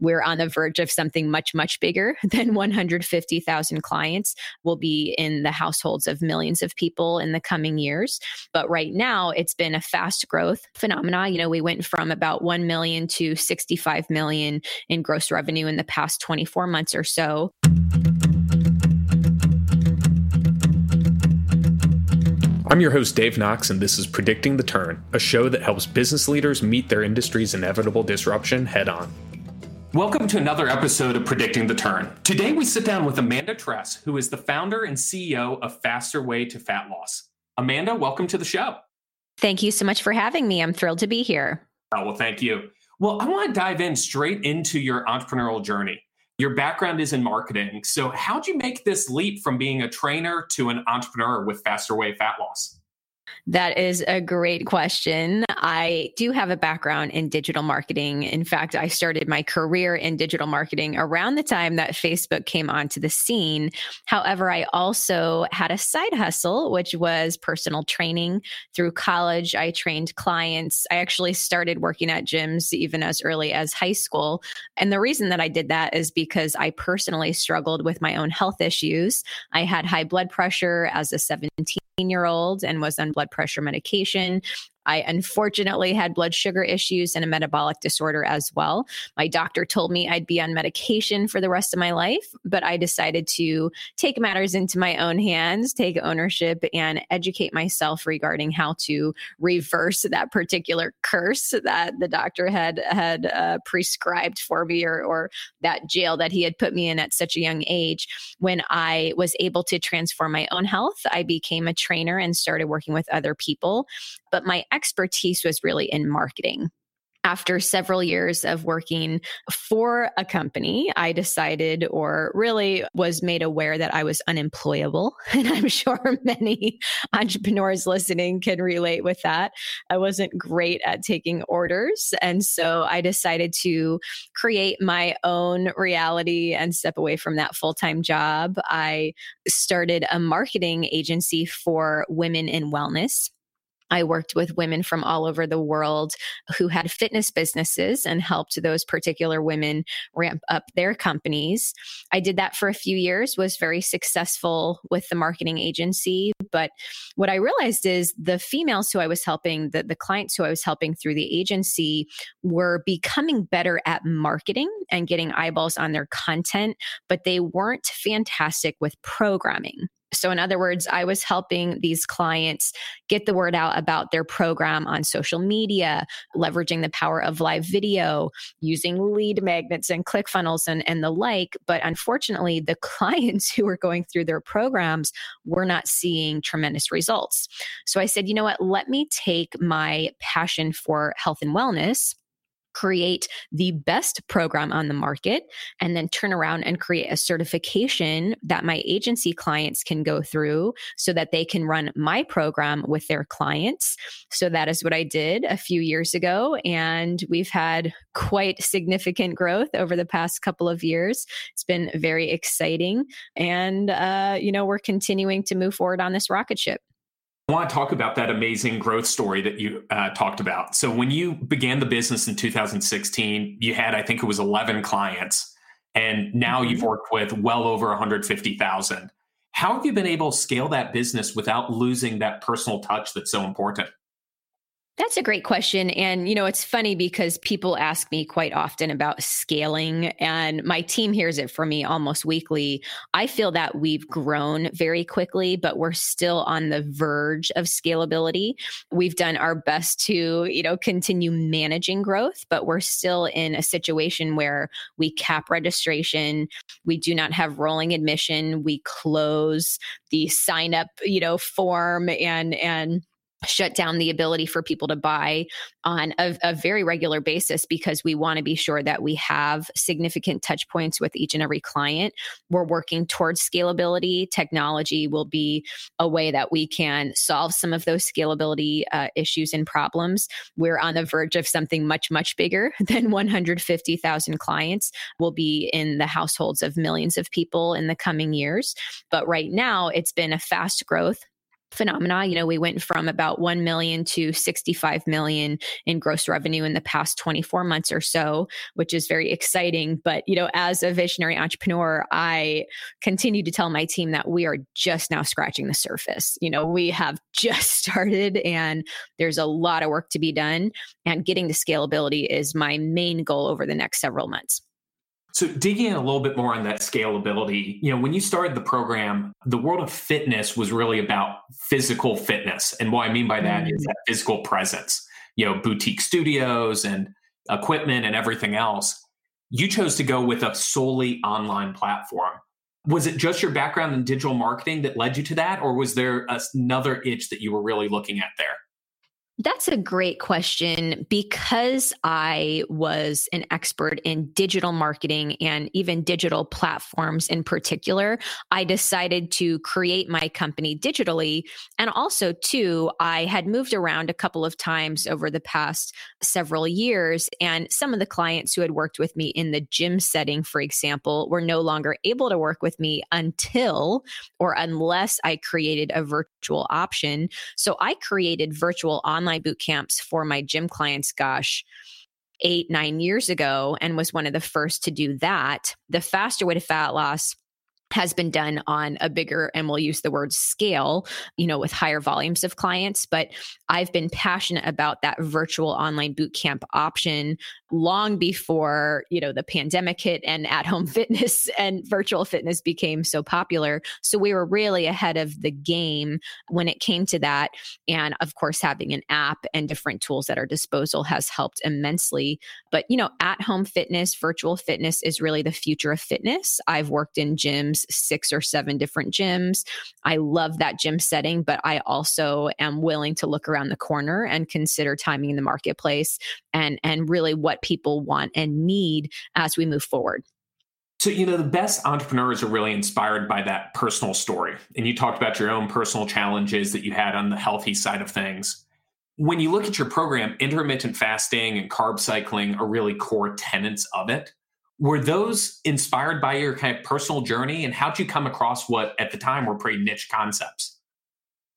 we're on the verge of something much, much bigger than 150,000 clients. We'll be in the households of millions of people in the coming years. But right now, it's been a fast growth phenomena. You know, we went from about 1 million to 65 million in gross revenue in the past 24 months or so. I'm your host, Dave Knox, and this is Predicting the Turn, a show that helps business leaders meet their industry's inevitable disruption head on. Welcome to another episode of Predicting the Turn. Today we sit down with Amanda Tress, who is the founder and CEO of Faster Way to Fat Loss. Amanda, welcome to the show. Thank you so much for having me. I'm thrilled to be here. Oh, well, thank you. Well, I want to dive in straight into your entrepreneurial journey. Your background is in marketing. So, how'd you make this leap from being a trainer to an entrepreneur with Faster Way Fat Loss? That is a great question. I do have a background in digital marketing. In fact, I started my career in digital marketing around the time that Facebook came onto the scene. However, I also had a side hustle, which was personal training through college. I trained clients. I actually started working at gyms even as early as high school. And the reason that I did that is because I personally struggled with my own health issues. I had high blood pressure as a 17 year old and was on blood pressure medication. I unfortunately had blood sugar issues and a metabolic disorder as well. My doctor told me I'd be on medication for the rest of my life, but I decided to take matters into my own hands, take ownership, and educate myself regarding how to reverse that particular curse that the doctor had had uh, prescribed for me, or, or that jail that he had put me in at such a young age. When I was able to transform my own health, I became a trainer and started working with other people. But my expertise was really in marketing after several years of working for a company, I decided or really was made aware that I was unemployable. And I'm sure many entrepreneurs listening can relate with that. I wasn't great at taking orders. And so I decided to create my own reality and step away from that full time job. I started a marketing agency for women in wellness. I worked with women from all over the world who had fitness businesses and helped those particular women ramp up their companies. I did that for a few years, was very successful with the marketing agency. But what I realized is the females who I was helping, the, the clients who I was helping through the agency were becoming better at marketing and getting eyeballs on their content, but they weren't fantastic with programming. So, in other words, I was helping these clients get the word out about their program on social media, leveraging the power of live video, using lead magnets and ClickFunnels and, and the like. But unfortunately, the clients who were going through their programs were not seeing tremendous results. So I said, you know what? Let me take my passion for health and wellness create the best program on the market and then turn around and create a certification that my agency clients can go through so that they can run my program with their clients. So that is what I did a few years ago. And we've had quite significant growth over the past couple of years. It's been very exciting. And, uh, you know, we're continuing to move forward on this rocket ship. I want to talk about that amazing growth story that you uh, talked about. So, when you began the business in 2016, you had, I think it was 11 clients, and now mm-hmm. you've worked with well over 150,000. How have you been able to scale that business without losing that personal touch that's so important? That's a great question. And, you know, it's funny because people ask me quite often about scaling, and my team hears it from me almost weekly. I feel that we've grown very quickly, but we're still on the verge of scalability. We've done our best to, you know, continue managing growth, but we're still in a situation where we cap registration. We do not have rolling admission. We close the sign up, you know, form and, and, shut down the ability for people to buy on a, a, very regular basis because we want to be sure that we have significant touch points with each and every client. We're working towards scalability. Technology will be a way that we can solve some of those scalability uh, issues and problems. We're on the verge of something much, much bigger than 150,000 clients. will be in the households of millions of people in the coming years. But right now, it's been a fast growth phenomena. You know, we went from about 1 million to 65 million in gross revenue in the past 24 months or so, which is very exciting. But, you know, as a visionary entrepreneur, I continue to tell my team that we are just now scratching the surface. You know, we have just started and there's a lot of work to be done. And getting to scalability is my main goal over the next several months. So digging in a little bit more on that scalability, you know, when you started the program, the world of fitness was really about physical fitness. And what I mean by that mm-hmm. is that physical presence, you know, boutique studios and equipment and everything else. You chose to go with a solely online platform. Was it just your background in digital marketing that led you to that? Or was there another itch that you were really looking at there? That's a great question because I was an expert in digital marketing and even digital platforms in particular. I decided to create my company digitally. And also, too, I had moved around a couple of times over the past several years. And some of the clients who had worked with me in the gym setting, for example, were no longer able to work with me until or unless I created a virtual option. So I created virtual online online boot camps for my gym clients, gosh, eight, nine years ago, and was one of the first to do that. The faster way to fat loss has been done on a bigger and we'll use the word scale you know with higher volumes of clients but i've been passionate about that virtual online boot camp option long before you know the pandemic hit and at home fitness and virtual fitness became so popular. So we were really ahead of the game when it came to that. And of course having an app and different tools at our disposal has helped immensely. But you know at home fitness virtual fitness is really the future of fitness. I've worked in gyms six or seven different gyms. I love that gym setting but i also am willing to look around the corner and consider timing in the marketplace and and really what people want and need as we move forward. So, you know, the best entrepreneurs are really inspired by that personal story. And you talked about your own personal challenges that you had on the healthy side of things. When you look at your program, intermittent fasting and carb cycling are really core tenets of it. Were those inspired by your kind of personal journey? And how'd you come across what at the time were pretty niche concepts?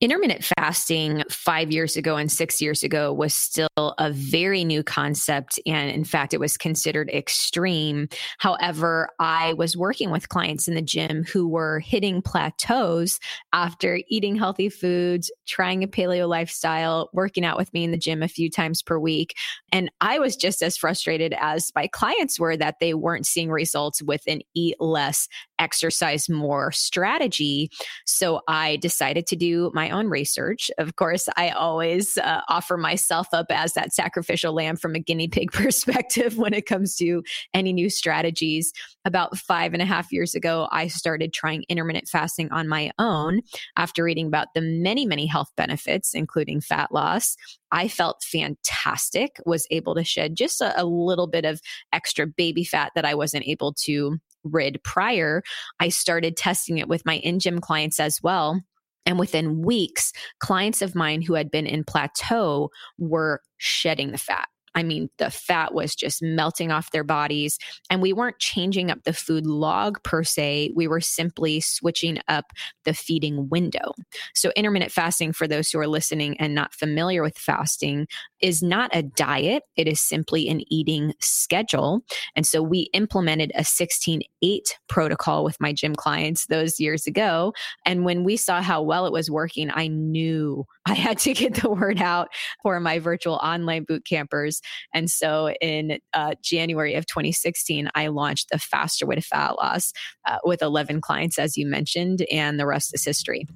Intermittent fasting five years ago and six years ago was still a very new concept. And in fact, it was considered extreme. However, I was working with clients in the gym who were hitting plateaus after eating healthy foods, trying a paleo lifestyle, working out with me in the gym a few times per week. And I was just as frustrated as my clients were that they weren't seeing results with an eat less, exercise more strategy. So I decided to do own research. Of course, I always uh, offer myself up as that sacrificial lamb from a guinea pig perspective when it comes to any new strategies. About five and a half years ago, I started trying intermittent fasting on my own after reading about the many, many health benefits, including fat loss. I felt fantastic, was able to shed just a, a little bit of extra baby fat that I wasn't able to rid prior. I started testing it with my in gym clients as well. And within weeks, clients of mine who had been in plateau were shedding the fat. I mean, the fat was just melting off their bodies. And we weren't changing up the food log per se. We were simply switching up the feeding window. So, intermittent fasting, for those who are listening and not familiar with fasting, is not a diet. It is simply an eating schedule. And so, we implemented a 16 8 protocol with my gym clients those years ago. And when we saw how well it was working, I knew I had to get the word out for my virtual online boot campers. And so in uh, January of 2016, I launched the faster way to fat loss uh, with 11 clients, as you mentioned, and the rest is history.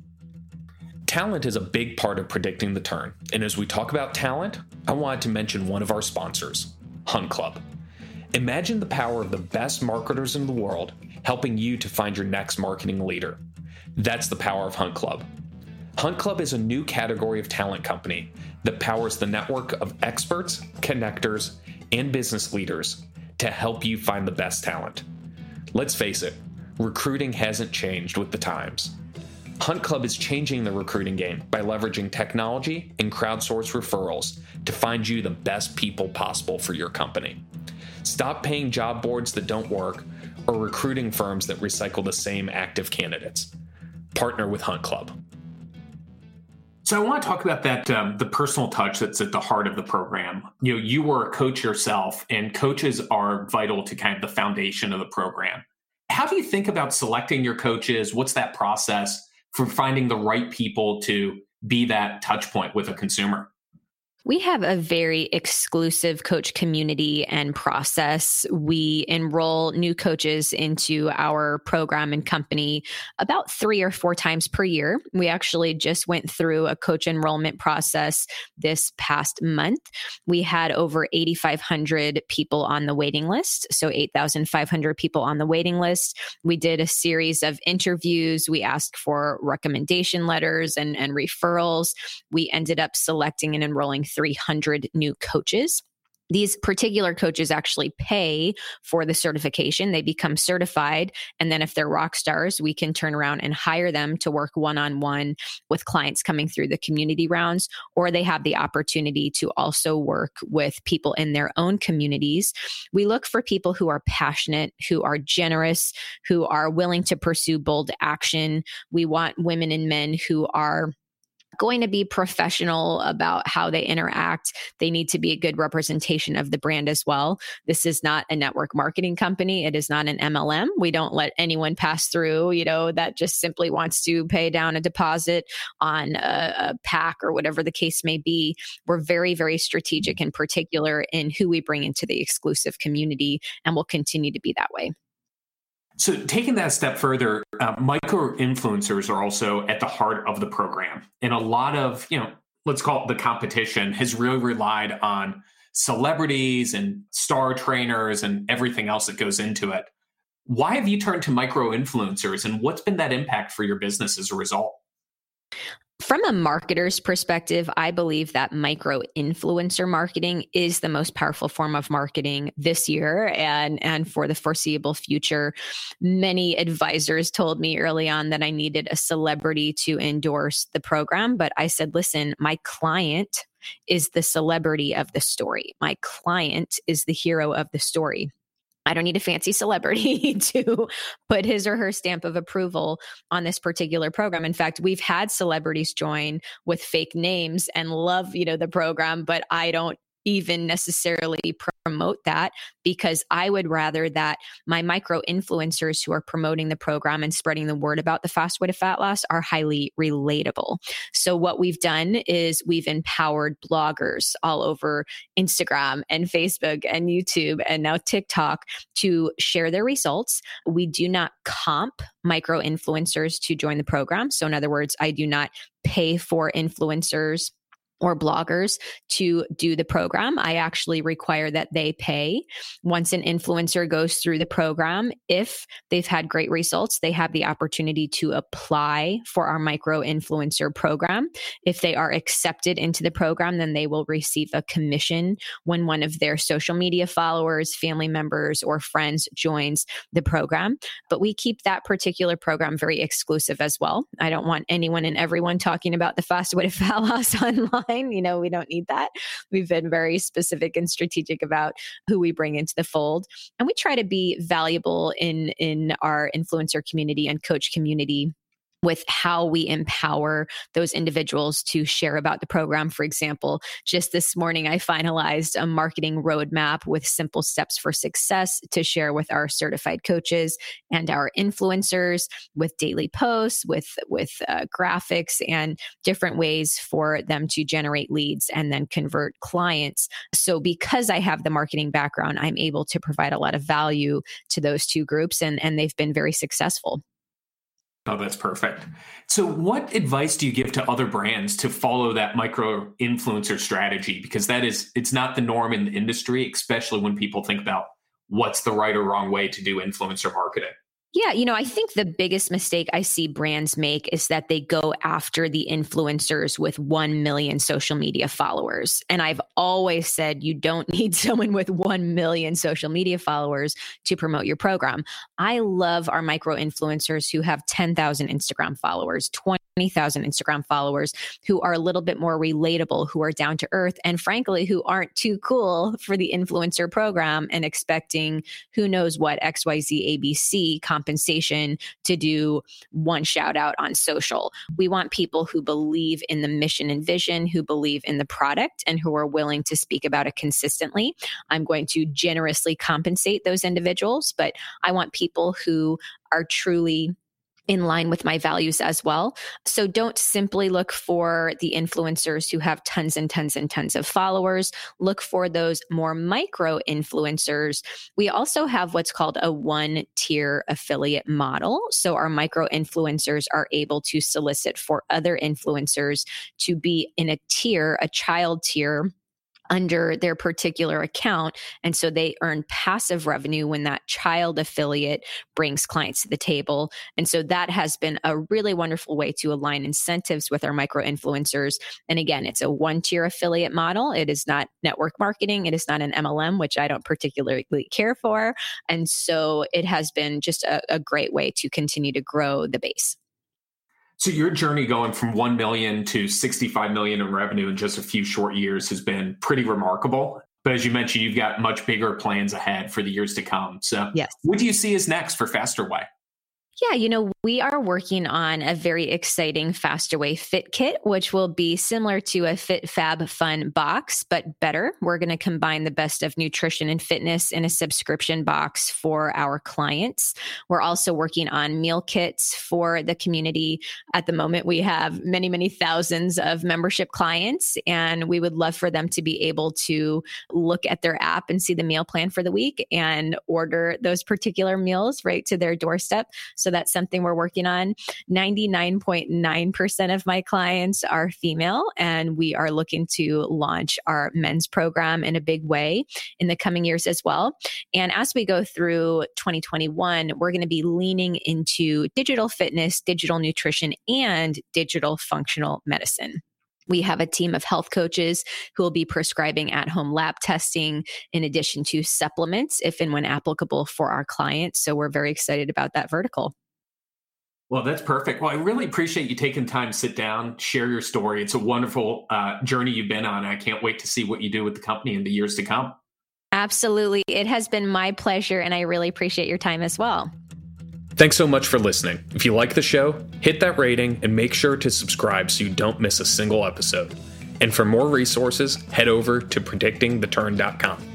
Talent is a big part of predicting the turn. And as we talk about talent, I wanted to mention one of our sponsors, Hunt Club. Imagine the power of the best marketers in the world helping you to find your next marketing leader. That's the power of Hunt Club. Hunt Club is a new category of talent company that powers the network of experts, connectors, and business leaders to help you find the best talent. Let's face it, recruiting hasn't changed with the times. Hunt Club is changing the recruiting game by leveraging technology and crowdsource referrals to find you the best people possible for your company. Stop paying job boards that don't work or recruiting firms that recycle the same active candidates. Partner with Hunt Club. So I want to talk about that um, the personal touch that's at the heart of the program. You know, you were a coach yourself, and coaches are vital to kind of the foundation of the program. How do you think about selecting your coaches? What's that process for finding the right people to be that touch point with a consumer? We have a very exclusive coach community and process. We enroll new coaches into our program and company about three or four times per year. We actually just went through a coach enrollment process this past month. We had over 8,500 people on the waiting list. So 8,500 people on the waiting list. We did a series of interviews. We asked for recommendation letters and, and referrals. We ended up selecting and enrolling 300 new coaches these particular coaches actually pay for the certification. They become certified. And then, if they're rock stars, we can turn around and hire them to work one on one with clients coming through the community rounds, or they have the opportunity to also work with people in their own communities. We look for people who are passionate, who are generous, who are willing to pursue bold action. We want women and men who are going to be professional about how they interact. They need to be a good representation of the brand as well. This is not a network marketing company. It is not an MLM. We don't let anyone pass through, you know, that just simply wants to pay down a deposit on a, a pack or whatever the case may be. We're very, very strategic and particular in who we bring into the exclusive community and will continue to be that way. So, taking that step further, uh, micro influencers are also at the heart of the program. And a lot of, you know, let's call it the competition has really relied on celebrities and star trainers and everything else that goes into it. Why have you turned to micro influencers and what's been that impact for your business as a result? From a marketer's perspective, I believe that micro influencer marketing is the most powerful form of marketing this year and, and for the foreseeable future. Many advisors told me early on that I needed a celebrity to endorse the program, but I said, listen, my client is the celebrity of the story. My client is the hero of the story. I don't need a fancy celebrity to put his or her stamp of approval on this particular program. In fact, we've had celebrities join with fake names and love, you know, the program, but I don't even necessarily promote that because I would rather that my micro influencers who are promoting the program and spreading the word about the fast way to fat loss are highly relatable. So, what we've done is we've empowered bloggers all over Instagram and Facebook and YouTube and now TikTok to share their results. We do not comp micro influencers to join the program. So, in other words, I do not pay for influencers or bloggers to do the program. I actually require that they pay. Once an influencer goes through the program, if they've had great results, they have the opportunity to apply for our micro influencer program. If they are accepted into the program, then they will receive a commission when one of their social media followers, family members, or friends joins the program. But we keep that particular program very exclusive as well. I don't want anyone and everyone talking about the fast way to fat loss online fine. You know, we don't need that. We've been very specific and strategic about who we bring into the fold. And we try to be valuable in in our influencer community and coach community with how we empower those individuals to share about the program. For example, just this morning, I finalized a marketing roadmap with simple steps for success to share with our certified coaches and our influencers with daily posts, with, with uh, graphics and different ways for them to generate leads and then convert clients. So because I have the marketing background, I'm able to provide a lot of value to those two groups and, and they've been very successful. Oh, that's perfect. So, what advice do you give to other brands to follow that micro influencer strategy? Because that is, it's not the norm in the industry, especially when people think about what's the right or wrong way to do influencer marketing. Yeah, you know, I think the biggest mistake I see brands make is that they go after the influencers with 1 million social media followers. And I've always said you don't need someone with 1 million social media followers to promote your program. I love our micro influencers who have 10,000 Instagram followers, 20,000 Instagram followers, who are a little bit more relatable, who are down to earth, and frankly, who aren't too cool for the influencer program and expecting who knows what XYZ ABC compensation to do one shout out on social. We want people who believe in the mission and vision, who believe in the product, and who are willing to speak about it consistently. I'm going to generously compensate those individuals, but I want people who are truly in line with my values as well. So don't simply look for the influencers who have tons and tons and tons of followers. Look for those more micro influencers. We also have what's called a one tier affiliate model. So our micro influencers are able to solicit for other influencers to be in a tier, a child tier under their particular account. And so they earn passive revenue when that child affiliate brings clients to the table. And so that has been a really wonderful way to align incentives with our micro influencers. And again, it's a one tier affiliate model. It is not network marketing, it is not an MLM, which I don't particularly care for. And so it has been just a, a great way to continue to grow the base. So your journey going from 1 million to 65 million in revenue in just a few short years has been pretty remarkable. But as you mentioned, you've got much bigger plans ahead for the years to come. So yes. what do you see as next for FasterWay? Yeah, you know, we are working on a very exciting FasterWay Fit Kit, which will be similar to a Fit Fab Fun box, but better. We're going to combine the best of nutrition and fitness in a subscription box for our clients. We're also working on meal kits for the community. At the moment, we have many, many thousands of membership clients, and we would love for them to be able to look at their app and see the meal plan for the week and order those particular meals right to their doorstep. So that's something we're working on. 99.9% of my clients are female, and we are looking to launch our men's program in a big way in the coming years as well. And as we go through 2021, we're going to be leaning into digital fitness, digital nutrition, and digital functional medicine. We have a team of health coaches who will be prescribing at home lab testing in addition to supplements, if and when applicable for our clients. So we're very excited about that vertical. Well, that's perfect. Well, I really appreciate you taking time to sit down, share your story. It's a wonderful uh, journey you've been on. I can't wait to see what you do with the company in the years to come. Absolutely. It has been my pleasure, and I really appreciate your time as well. Thanks so much for listening. If you like the show, hit that rating and make sure to subscribe so you don't miss a single episode. And for more resources, head over to predictingtheturn.com.